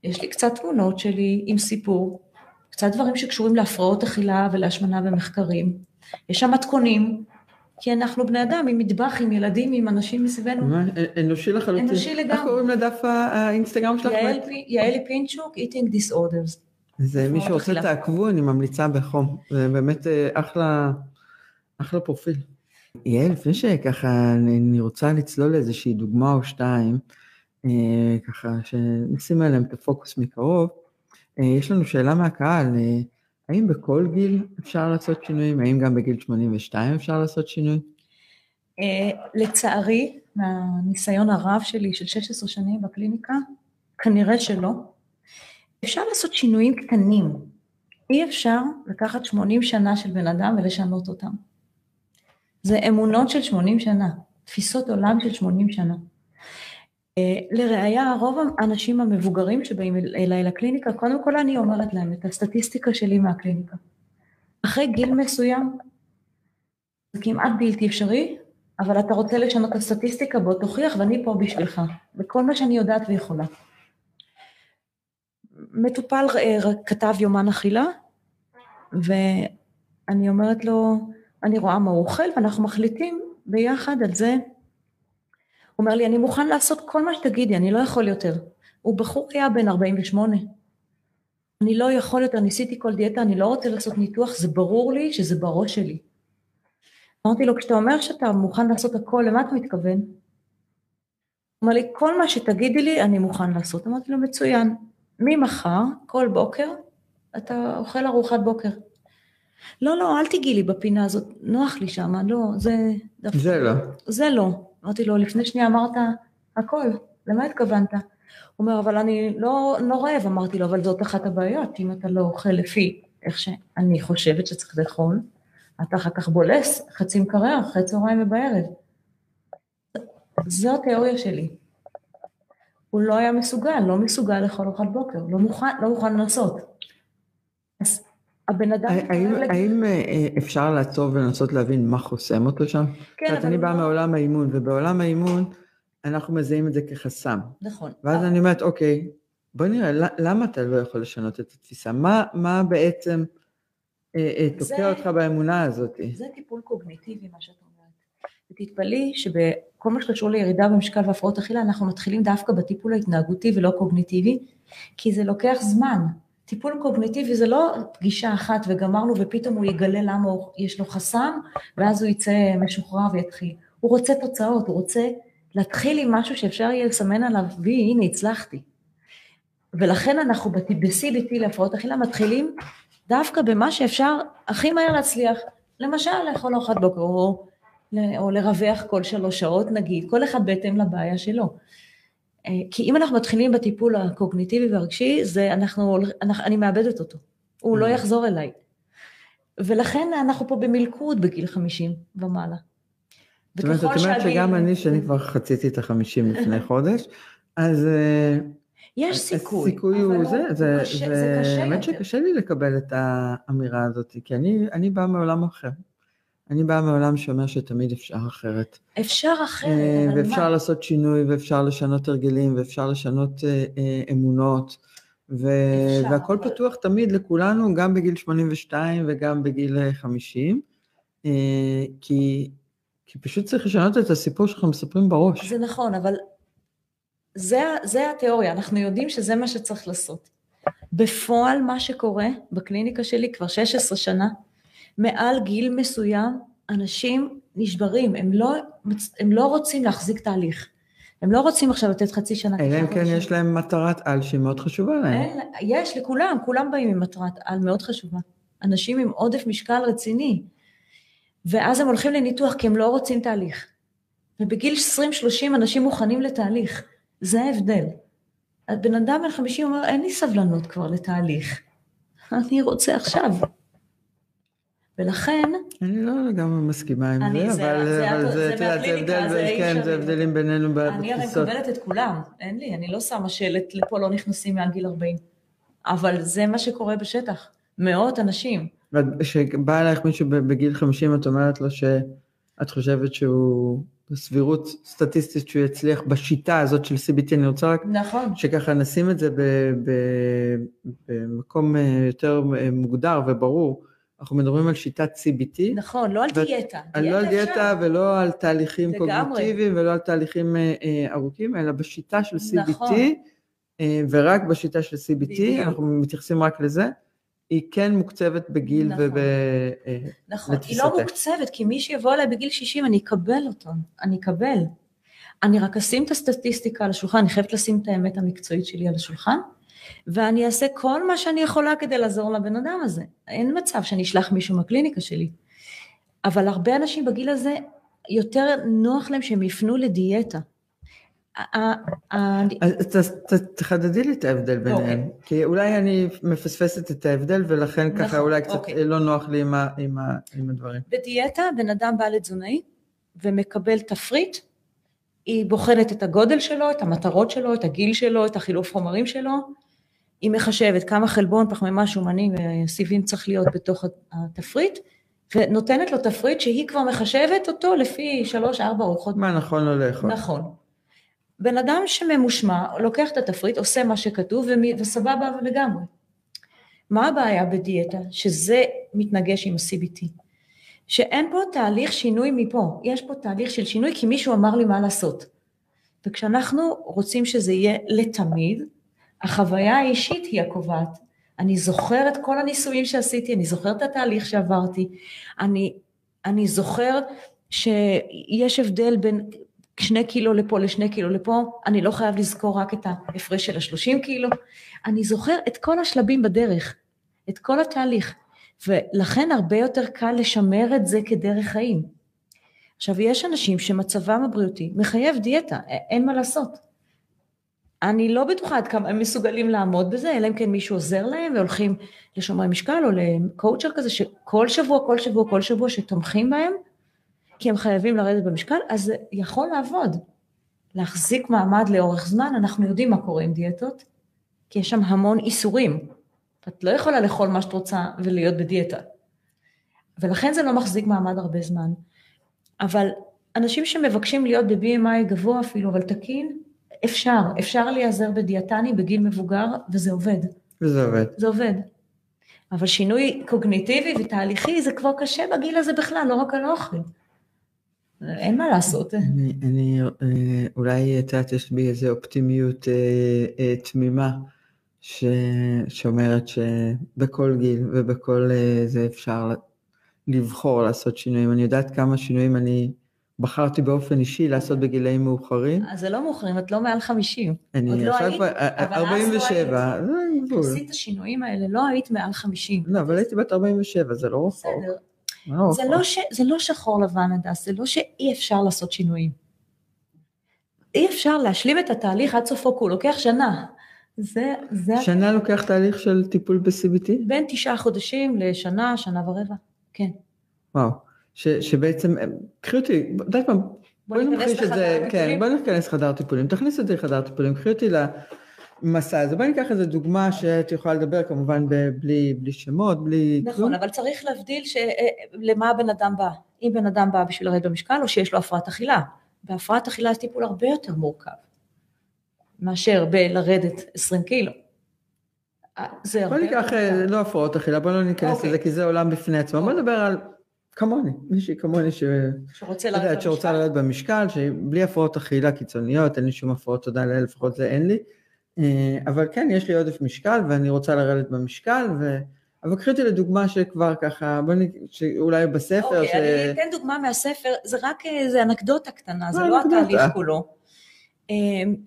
S2: יש לי קצת תמונות שלי עם סיפור, קצת דברים שקשורים להפרעות אכילה ולהשמנה במחקרים. יש שם מתכונים, כי אנחנו בני אדם עם מטבח, עם ילדים, עם אנשים מסביבנו.
S1: אה, אנושי לחלוטין.
S2: אנושי לגמרי.
S1: איך קוראים לדף האינסטגרם שלך?
S2: יעלי פינצ'וק, eating disorders.
S1: אז אה, מי שרוצה. תעקבו, אני ממליצה בחום. זה באמת אה, אחלה, אחלה פרופיל. יעל, לפני שככה אני רוצה לצלול לאיזושהי דוגמה או שתיים, אה, ככה שנשים עליהם את הפוקוס מקרוב, אה, יש לנו שאלה מהקהל, אה, האם בכל גיל אפשר לעשות שינויים? האם גם בגיל 82 אפשר לעשות שינוי?
S2: לצערי, מהניסיון הרב שלי של 16 שנים בקליניקה, כנראה שלא. אפשר לעשות שינויים קטנים. אי אפשר לקחת 80 שנה של בן אדם ולשנות אותם. זה אמונות של 80 שנה, תפיסות עולם של 80 שנה. אה, לראיה, רוב האנשים המבוגרים שבאים אליי לקליניקה, קודם כל אני אומרת להם את הסטטיסטיקה שלי מהקליניקה. אחרי גיל מסוים, זה כמעט בלתי אפשרי, אבל אתה רוצה לשנות את הסטטיסטיקה, בוא תוכיח ואני פה בשבילך, וכל מה שאני יודעת ויכולה. מטופל אה, כתב יומן אכילה, ואני אומרת לו, אני רואה מה הוא אוכל, ואנחנו מחליטים ביחד על זה. הוא אומר לי, אני מוכן לעשות כל מה שתגידי, אני לא יכול יותר. הוא בחור היה בן 48. אני לא יכול יותר, ניסיתי כל דיאטה, אני לא רוצה לעשות ניתוח, זה ברור לי שזה בראש שלי. אמרתי לו, כשאתה אומר שאתה מוכן לעשות הכל, למה אתה מתכוון? הוא אמר לי, כל מה שתגידי לי, אני מוכן לעשות. אמרתי לו, מצוין. ממחר, כל בוקר, אתה אוכל ארוחת בוקר. לא, לא, אל תגיעי לי בפינה הזאת, נוח לי שם, לא, זה...
S1: זה לא.
S2: זה לא. אמרתי לו, לפני שנייה אמרת הכל, למה התכוונת? הוא אומר, אבל אני לא, לא רעב, אמרתי לו, אבל זאת אחת הבעיות, אם אתה לא אוכל לפי איך שאני חושבת שצריך לאכול, אתה אחר כך בולס חצי מקרר, אחרי צהריים ובערב. זו התיאוריה שלי. הוא לא היה מסוגל, לא מסוגל לאכול ארוחת בוקר, לא מוכן, לא מוכן לנסות. הבן אדם...
S1: האם, האם אה, אפשר לעצור ולנסות להבין מה חוסם אותו שם? כן, אבל... אני באה לא... מעולם האימון, ובעולם האימון אנחנו מזהים את זה כחסם.
S2: נכון.
S1: ואז אני אומרת, אוקיי, בוא נראה, למה אתה לא יכול לשנות את התפיסה? מה, מה בעצם אה, אה, תוקע זה, אותך באמונה הזאת?
S2: זה טיפול קוגניטיבי, מה שאת אומרת. ותתפלאי שבכל מה שקשור לירידה במשקל והפרעות אכילה, אנחנו מתחילים דווקא בטיפול ההתנהגותי ולא קוגניטיבי, כי זה לוקח זמן. טיפול קוגניטיבי זה לא פגישה אחת וגמרנו ופתאום הוא יגלה למה יש לו חסם ואז הוא יצא משוחרר ויתחיל. הוא רוצה תוצאות, הוא רוצה להתחיל עם משהו שאפשר יהיה לסמן עליו, והנה הצלחתי. ולכן אנחנו ב-CBT להפרעות אכילה מתחילים דווקא במה שאפשר הכי מהר להצליח. למשל לאכול ארוחת בוקר או, או לרווח כל שלוש שעות נגיד, כל אחד בהתאם לבעיה שלו. אה, כי אם אנחנו מתחילים בטיפול הקוגניטיבי והרגשי, זה אנחנו, אנחנו, אני מאבדת אותו, הוא לא mm. יחזור אליי. ולכן אנחנו פה במלכוד בגיל 50 ומעלה.
S1: זאת אומרת, את אומרת שגם אני, שאני כבר חציתי את החמישים לפני חודש, אז... אה,
S2: יש סיכוי.
S1: הסיכוי הוא זה, זה, קשה, זה קשה האמת שקשה לי לקבל את האמירה הזאת, כי אני, אני באה מעולם אחר. אני באה מעולם שאומר שתמיד אפשר אחרת.
S2: אפשר אחרת,
S1: אה, אבל ואפשר מה? לעשות שינוי, ואפשר לשנות הרגלים, ואפשר לשנות אה, אה, אמונות, ו... אפשר, והכל אבל... פתוח תמיד לכולנו, גם בגיל 82 וגם בגיל 50, אה, כי, כי פשוט צריך לשנות את הסיפור שאנחנו מספרים בראש.
S2: זה נכון, אבל זה, זה התיאוריה, אנחנו יודעים שזה מה שצריך לעשות. בפועל מה שקורה בקליניקה שלי כבר 16 שנה, מעל גיל מסוים אנשים נשברים, הם לא, הם לא רוצים להחזיק תהליך. הם לא רוצים עכשיו לתת חצי שנה.
S1: אלא אם כן יש להם מטרת על שהיא מאוד חשובה להם. אין,
S2: יש לכולם, כולם באים עם מטרת על מאוד חשובה. אנשים עם עודף משקל רציני. ואז הם הולכים לניתוח כי הם לא רוצים תהליך. ובגיל 20-30 אנשים מוכנים לתהליך. זה ההבדל. בן אדם בן 50 אומר, אין לי סבלנות כבר לתהליך. אני רוצה עכשיו. ולכן...
S1: אני לא לגמרי מסכימה עם זה, אבל זה, את יודעת, זה הבדל, כן, זה הבדלים בינינו בתפיסות.
S2: אני הרי מקבלת את כולם, אין לי, אני לא שמה שלט, לפה לא נכנסים מעל גיל 40. אבל זה מה שקורה בשטח, מאות אנשים.
S1: כשבא אלייך מישהו בגיל 50, את אומרת לו שאת חושבת שהוא... בסבירות סטטיסטית שהוא יצליח בשיטה הזאת של CBT, אני רוצה רק
S2: נכון.
S1: שככה נשים את זה במקום אה, יותר אה, מוגדר וברור. אנחנו מדברים על שיטת CBT.
S2: נכון, לא על ו... דיאטה.
S1: לא על דיאטה ולא על תהליכים לגמרי. קוגניטיביים ולא על תהליכים אה, אה, ארוכים, אלא בשיטה של CBT, נכון. אה, ורק בשיטה של CBT, בדיוק. אנחנו מתייחסים רק לזה. היא כן מוקצבת בגיל נכון, וב...
S2: אה, נכון, היא לא מוקצבת, כי מי שיבוא אליי בגיל 60 אני אקבל אותו, אני אקבל. אני רק אשים את הסטטיסטיקה על השולחן, אני חייבת לשים את האמת המקצועית שלי על השולחן, ואני אעשה כל מה שאני יכולה כדי לעזור לבן אדם הזה. אין מצב שאני אשלח מישהו מהקליניקה שלי. אבל הרבה אנשים בגיל הזה, יותר נוח להם שהם יפנו לדיאטה.
S1: אז תחדדי לי את ההבדל ביניהם, אוקיי. כי אולי אני מפספסת את ההבדל ולכן ככה נכון, אולי קצת אוקיי. לא נוח לי עם הדברים.
S2: בדיאטה בן אדם בא לתזונאי ומקבל תפריט, היא בוחנת את הגודל שלו, את המטרות שלו, את הגיל שלו, את החילוף חומרים שלו, היא מחשבת כמה חלבון, פחמימה, שומנים וסיבים צריך להיות בתוך התפריט, ונותנת לו תפריט שהיא כבר מחשבת אותו לפי שלוש-ארבע ארוחות.
S1: מה נכון לו לאכול.
S2: נכון. בן אדם שממושמע, לוקח את התפריט, עושה מה שכתוב וסבבה לגמרי. מה הבעיה בדיאטה? שזה מתנגש עם ה-CBT. שאין פה תהליך שינוי מפה, יש פה תהליך של שינוי כי מישהו אמר לי מה לעשות. וכשאנחנו רוצים שזה יהיה לתמיד, החוויה האישית היא הקובעת. אני זוכר את כל הניסויים שעשיתי, אני זוכר את התהליך שעברתי, אני, אני זוכר שיש הבדל בין שני קילו לפה לשני קילו לפה, אני לא חייב לזכור רק את ההפרש של השלושים קילו, אני זוכר את כל השלבים בדרך, את כל התהליך, ולכן הרבה יותר קל לשמר את זה כדרך חיים. עכשיו, יש אנשים שמצבם הבריאותי מחייב דיאטה, אין מה לעשות. אני לא בטוחה עד כמה הם מסוגלים לעמוד בזה, אלא אם כן מישהו עוזר להם והולכים לשומרי משקל או לקואוצ'ר כזה, שכל שבוע, כל שבוע, כל שבוע שתומכים בהם, כי הם חייבים לרדת במשקל, אז זה יכול לעבוד. להחזיק מעמד לאורך זמן, אנחנו יודעים מה קורה עם דיאטות, כי יש שם המון איסורים. את לא יכולה לאכול מה שאת רוצה ולהיות בדיאטה. ולכן זה לא מחזיק מעמד הרבה זמן. אבל אנשים שמבקשים להיות ב-BMI גבוה אפילו, אבל תקין, אפשר, אפשר להיעזר בדיאטני בגיל מבוגר, וזה עובד.
S1: וזה עובד.
S2: זה עובד. אבל שינוי קוגניטיבי ותהליכי זה כבר קשה בגיל הזה בכלל, לא רק על האוכל. אין מה לעשות.
S1: אני, אני אה, אולי, את יודעת, יש בי איזו אופטימיות אה, אה, תמימה, ש, שאומרת שבכל גיל ובכל אה, זה אפשר לבחור לעשות שינויים. אני יודעת כמה שינויים אני בחרתי באופן אישי לעשות בגילאים מאוחרים.
S2: אז זה לא מאוחרים, את לא מעל 50.
S1: אני עכשיו כבר 47,
S2: זה גבול. עשית השינויים האלה, לא היית מעל 50.
S1: לא, אבל הייתי בת 47, זה לא רחוק. בסדר.
S2: לא זה, לא זה לא שחור לבן הדס, זה לא שאי אפשר לעשות שינויים. אי אפשר להשלים את התהליך עד סופו, כי הוא לוקח שנה. זה, זה...
S1: שנה לוקח תהליך של טיפול ב-CBT?
S2: בין תשעה חודשים לשנה, שנה ורבע, כן.
S1: וואו. ש, שבעצם, קחי אותי, את יודעת מה, בואי נמחיש את זה, כן, בואי ניכנס לחדר טיפולים, תכניס זה לחדר טיפולים, קחי אותי למסע הזה, בואי ניקח איזה דוגמה שאת יכולה לדבר כמובן בלי, בלי שמות, בלי
S2: נכון, כלום. אבל צריך להבדיל ש, אה, למה הבן אדם בא, אם בן אדם בא בשביל לרדת במשקל או שיש לו הפרעת אכילה, בהפרעת אכילה זה טיפול הרבה יותר מורכב, מאשר בלרדת 20 קילו.
S1: אה, בוא ניקח אה, לא הפרעות אכילה, בוא לא ניכנס לזה אוקיי. כי זה עולם בפני עצמו, בוא נדבר על כמוני, מישהי כמוני ש...
S2: שרוצה לרדת במשקל.
S1: שרוצה לרדת במשקל, שבלי הפרעות אכילה קיצוניות, אין לי שום הפרעות תודה לאל, לפחות זה אין לי. אה, אבל כן, יש לי עודף משקל ואני רוצה לרדת במשקל, ו... אבל קחי אותי לדוגמה שכבר ככה, בוא נ... שאולי בספר.
S2: אוקיי, ש... אני אתן דוגמה מהספר, זה רק איזה אנקדוטה קטנה, זה לא התהליך כולו. אה,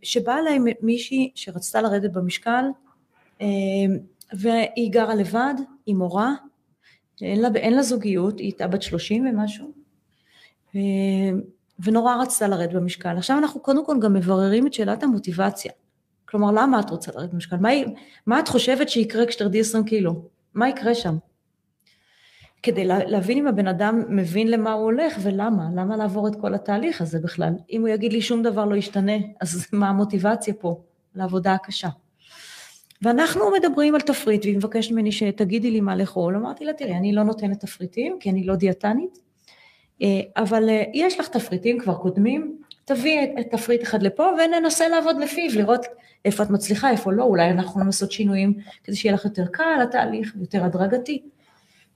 S2: שבאה אליי מישהי שרצתה לרדת במשקל, אה, והיא גרה לבד, עם מורה, אין לה, אין לה זוגיות, היא הייתה בת 30 ומשהו, ו, ונורא רצתה לרדת במשקל. עכשיו אנחנו קודם כל גם מבררים את שאלת המוטיבציה. כלומר, למה את רוצה לרדת במשקל? מה, מה את חושבת שיקרה כשתרדי 20 קילו? מה יקרה שם? כדי להבין אם הבן אדם מבין למה הוא הולך ולמה, למה לעבור את כל התהליך הזה בכלל. אם הוא יגיד לי שום דבר לא ישתנה, אז מה המוטיבציה פה לעבודה הקשה? ואנחנו מדברים על תפריט, והיא מבקשת ממני שתגידי לי מה לאכול, אמרתי לה, תראי, אני לא נותנת תפריטים, כי אני לא דיאטנית, אה, אבל אה, יש לך תפריטים כבר קודמים, תביאי תפריט אחד לפה וננסה לעבוד לפיו, לראות איפה את מצליחה, איפה לא, אולי אנחנו נעשות שינויים כדי שיהיה לך יותר קל התהליך, יותר הדרגתי.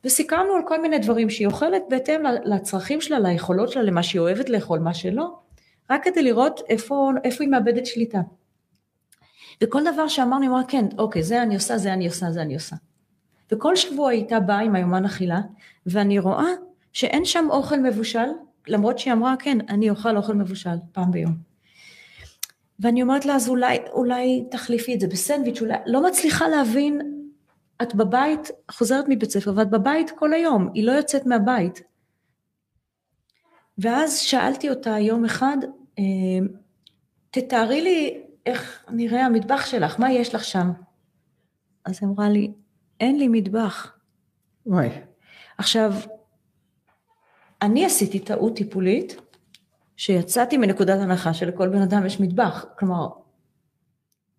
S2: וסיכמנו על כל מיני דברים שהיא אוכלת בהתאם לצרכים שלה, ליכולות שלה, למה שהיא אוהבת לאכול, מה שלא, רק כדי לראות איפה, איפה היא מאבדת שליטה. וכל דבר שאמרנו, היא אמרה, כן, אוקיי, זה אני עושה, זה אני עושה, זה אני עושה. וכל שבוע היא הייתה באה עם היומן אכילה, ואני רואה שאין שם אוכל מבושל, למרות שהיא אמרה, כן, אני אוכל אוכל מבושל פעם ביום. ואני אומרת לה, אז אולי, אולי תחליפי את זה בסנדוויץ', אולי, לא מצליחה להבין, את בבית, חוזרת מבית ספר, ואת בבית כל היום, היא לא יוצאת מהבית. ואז שאלתי אותה יום אחד, אה, תתארי לי איך נראה המטבח שלך, מה יש לך שם? אז היא אמרה לי, אין לי מטבח.
S1: וואי.
S2: עכשיו, אני עשיתי טעות טיפולית, שיצאתי מנקודת הנחה שלכל בן אדם יש מטבח. כלומר,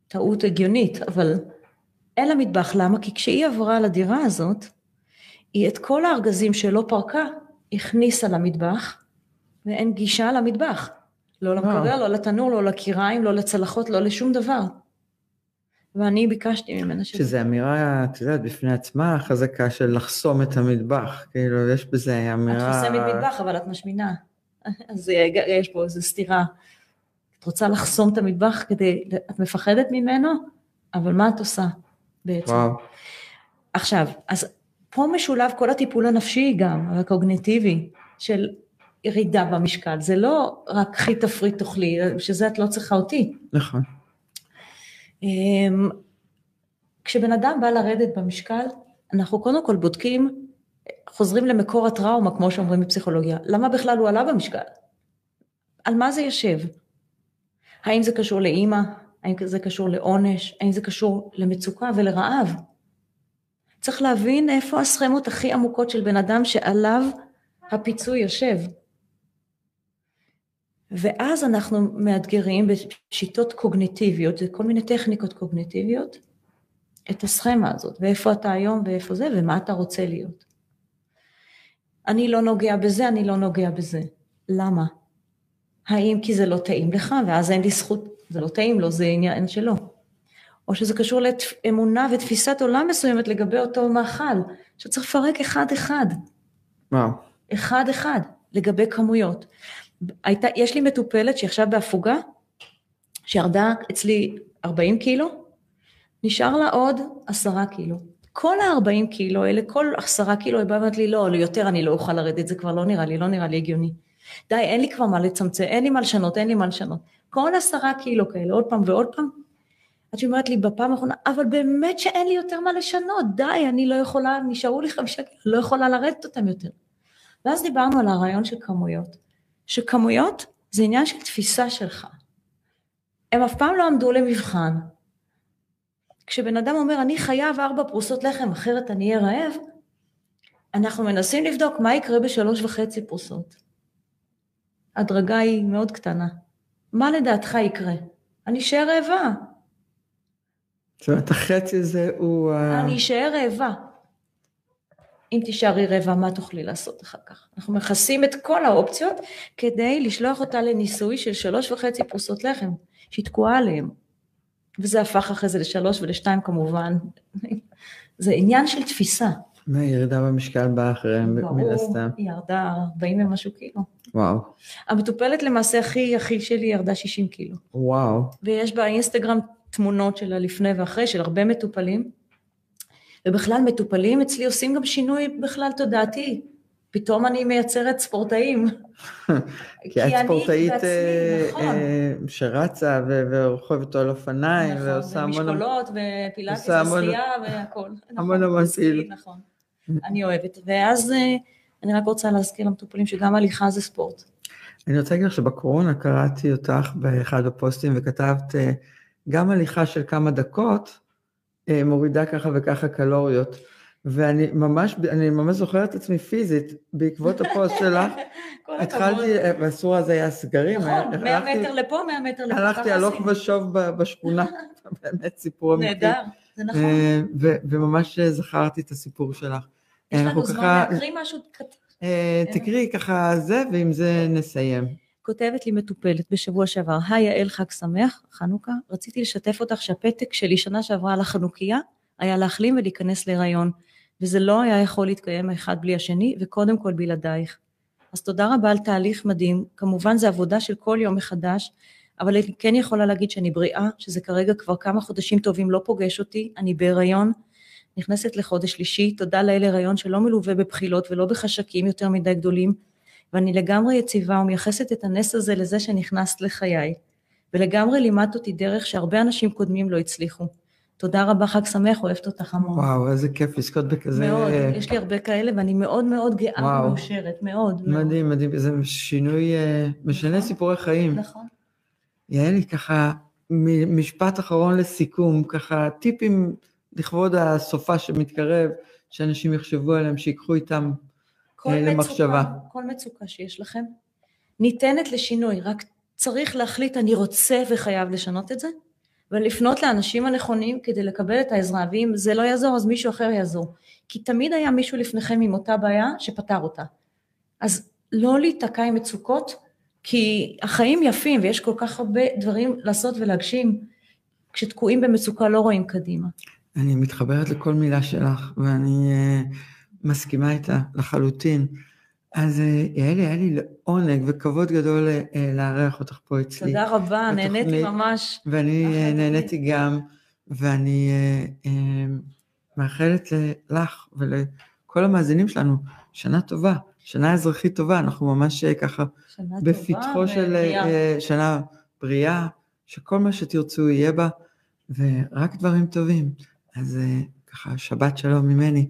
S2: טעות הגיונית, אבל אין לה מטבח. למה? כי כשהיא עברה לדירה הזאת, היא את כל הארגזים שלא פרקה, הכניסה למטבח, ואין גישה למטבח. לא למקרר, לא לתנור, לא לקיריים, לא לצלחות, לא לשום דבר. ואני ביקשתי ממנה
S1: ש... שזה אמירה, את יודעת, בפני עצמה חזקה של לחסום את המטבח. כאילו, יש בזה אמירה...
S2: את חוסמת מטבח, אבל את משמינה. אז יש פה איזו סתירה. את רוצה לחסום את המטבח כדי... את מפחדת ממנו, אבל מה את עושה בעצם? וואו. עכשיו, אז פה משולב כל הטיפול הנפשי גם, הקוגניטיבי, של ירידה במשקל. זה לא רק קחי תפריט תאכלי, שזה את לא צריכה אותי.
S1: נכון.
S2: אמ, כשבן אדם בא לרדת במשקל, אנחנו קודם כל בודקים, חוזרים למקור הטראומה, כמו שאומרים בפסיכולוגיה. למה בכלל הוא עלה במשקל? על מה זה יושב? האם זה קשור לאימא? האם זה קשור לעונש? האם זה קשור למצוקה ולרעב? צריך להבין איפה הסכמות הכי עמוקות של בן אדם שעליו הפיצוי יושב. ואז אנחנו מאתגרים בשיטות קוגניטיביות, זה כל מיני טכניקות קוגניטיביות, את הסכמה הזאת, ואיפה אתה היום ואיפה זה, ומה אתה רוצה להיות. אני לא נוגע בזה, אני לא נוגע בזה. למה? האם כי זה לא טעים לך, ואז אין לי זכות, זה לא טעים לו, זה עניין שלו. או שזה קשור לאמונה ותפיסת עולם מסוימת לגבי אותו מאכל, שצריך לפרק אחד-אחד.
S1: וואו.
S2: אחד-אחד, לגבי כמויות. הייתה, יש לי מטופלת שעכשיו בהפוגה, שירדה אצלי 40 קילו, נשאר לה עוד 10 קילו. כל ה-40 קילו האלה, כל 10 קילו, היא באה ואומרת לי, לא, יותר אני לא אוכל לרדת, זה כבר לא נראה לי, לא נראה לי הגיוני. די, אין לי כבר מה לצמצם, אין לי מה לשנות, אין לי מה לשנות. כל עשרה קילו כאלה, עוד פעם ועוד פעם, עד שהיא אומרת לי בפעם האחרונה, אבל באמת שאין לי יותר מה לשנות, די, אני לא יכולה, נשארו לי חמישה קילו, לא יכולה לרדת אותם יותר. ואז דיברנו על הרעיון של כמויות. שכמויות זה עניין של תפיסה שלך. הם אף פעם לא עמדו למבחן. כשבן אדם אומר, אני חייב ארבע פרוסות לחם, אחרת אני אהיה רעב, אנחנו מנסים לבדוק מה יקרה בשלוש וחצי פרוסות. הדרגה היא מאוד קטנה. מה לדעתך יקרה? אני אשאר רעבה.
S1: זאת אומרת, החצי הזה הוא...
S2: אני אשאר רעבה. אם תישארי רבע, מה תוכלי לעשות אחר כך? אנחנו מכסים את כל האופציות כדי לשלוח אותה לניסוי של שלוש וחצי פרוסות לחם, שהיא תקועה עליהם. וזה הפך אחרי זה לשלוש ולשתיים כמובן. זה עניין של תפיסה.
S1: והירידה במשקל באה אחריהם, מן הסתם.
S2: היא ירדה 40 ומשהו קילו.
S1: וואו.
S2: המטופלת למעשה הכי הכי שלי ירדה 60 קילו.
S1: וואו.
S2: ויש באינסטגרם תמונות של הלפני ואחרי, של הרבה מטופלים. ובכלל מטופלים אצלי עושים גם שינוי בכלל תודעתי. פתאום אני מייצרת ספורטאים.
S1: כי את ספורטאית אה, נכון. אה, שרצה ורוכבת על אופניים
S2: נכון,
S1: ועושה
S2: המון... נכון, ומשקולות ופילאטיס ושחייה והכל.
S1: המון המון פעילות.
S2: נכון, אני אוהבת. ואז אה, אני רק רוצה להזכיר למטופלים שגם הליכה זה ספורט.
S1: אני רוצה להגיד לך שבקורונה קראתי אותך באחד הפוסטים וכתבת גם הליכה של כמה דקות, מורידה ככה וככה קלוריות. ואני ממש, אני ממש זוכרת את עצמי פיזית, בעקבות הפוסט שלך, התחלתי, ואסור אז היה סגרים.
S2: נכון, 100 מטר לפה, 100 מטר לפה.
S1: הלכתי הלוך ושוב בשכונה, באמת סיפור
S2: אמיתי. נהדר, זה נכון. אה,
S1: וממש זכרתי את הסיפור שלך.
S2: יש לנו זמן להקריא משהו קטן.
S1: אה, תקריאי ככה זה, ועם זה נסיים.
S2: כותבת לי מטופלת בשבוע שעבר, היי יעל חג שמח, חנוכה, רציתי לשתף אותך שהפתק שלי שנה שעברה על החנוכיה היה להחלים ולהיכנס להיריון, וזה לא היה יכול להתקיים האחד בלי השני, וקודם כל בלעדייך. אז תודה רבה על תהליך מדהים, כמובן זה עבודה של כל יום מחדש, אבל אני כן יכולה להגיד שאני בריאה, שזה כרגע כבר כמה חודשים טובים לא פוגש אותי, אני בהיריון, נכנסת לחודש שלישי, תודה לאל הריון שלא מלווה בבחילות ולא בחשקים יותר מדי גדולים, ואני לגמרי יציבה ומייחסת את הנס הזה לזה שנכנסת לחיי, ולגמרי לימדת אותי דרך שהרבה אנשים קודמים לא הצליחו. תודה רבה, חג שמח, אוהבת אותך המון.
S1: וואו, איזה כיף לזכות בכזה...
S2: מאוד, יש לי הרבה כאלה, ואני מאוד מאוד גאה ומאושרת, מאוד.
S1: מדהים, מדהים, זה שינוי, אה, משנה סיפורי חיים.
S2: נכון.
S1: יעלי, ככה, משפט אחרון לסיכום, ככה טיפים לכבוד הסופה שמתקרב, שאנשים יחשבו עליהם, שיקחו איתם
S2: כל. מצוקה, כל מצוקה שיש לכם ניתנת לשינוי, רק צריך להחליט אני רוצה וחייב לשנות את זה, ולפנות לאנשים הנכונים כדי לקבל את העזרה, ואם זה לא יעזור אז מישהו אחר יעזור. כי תמיד היה מישהו לפניכם עם אותה בעיה שפתר אותה. אז לא להיתקע עם מצוקות, כי החיים יפים ויש כל כך הרבה דברים לעשות ולהגשים. כשתקועים במצוקה לא רואים קדימה.
S1: אני מתחברת לכל מילה שלך, ואני uh, מסכימה איתה לחלוטין. אז uh, יעלי, היה לי לעונג וכבוד גדול uh, לארח אותך פה אצלי.
S2: תודה רבה, בתוכנית, נהניתי ממש.
S1: ואני uh, נהניתי גם, ואני מאחלת לך ולכל המאזינים שלנו שנה טובה, שנה אזרחית טובה, אנחנו ממש ככה בפתחו של שנה בריאה, שכל מה שתרצו יהיה בה, ורק דברים טובים. אז ככה, שבת שלום ממני.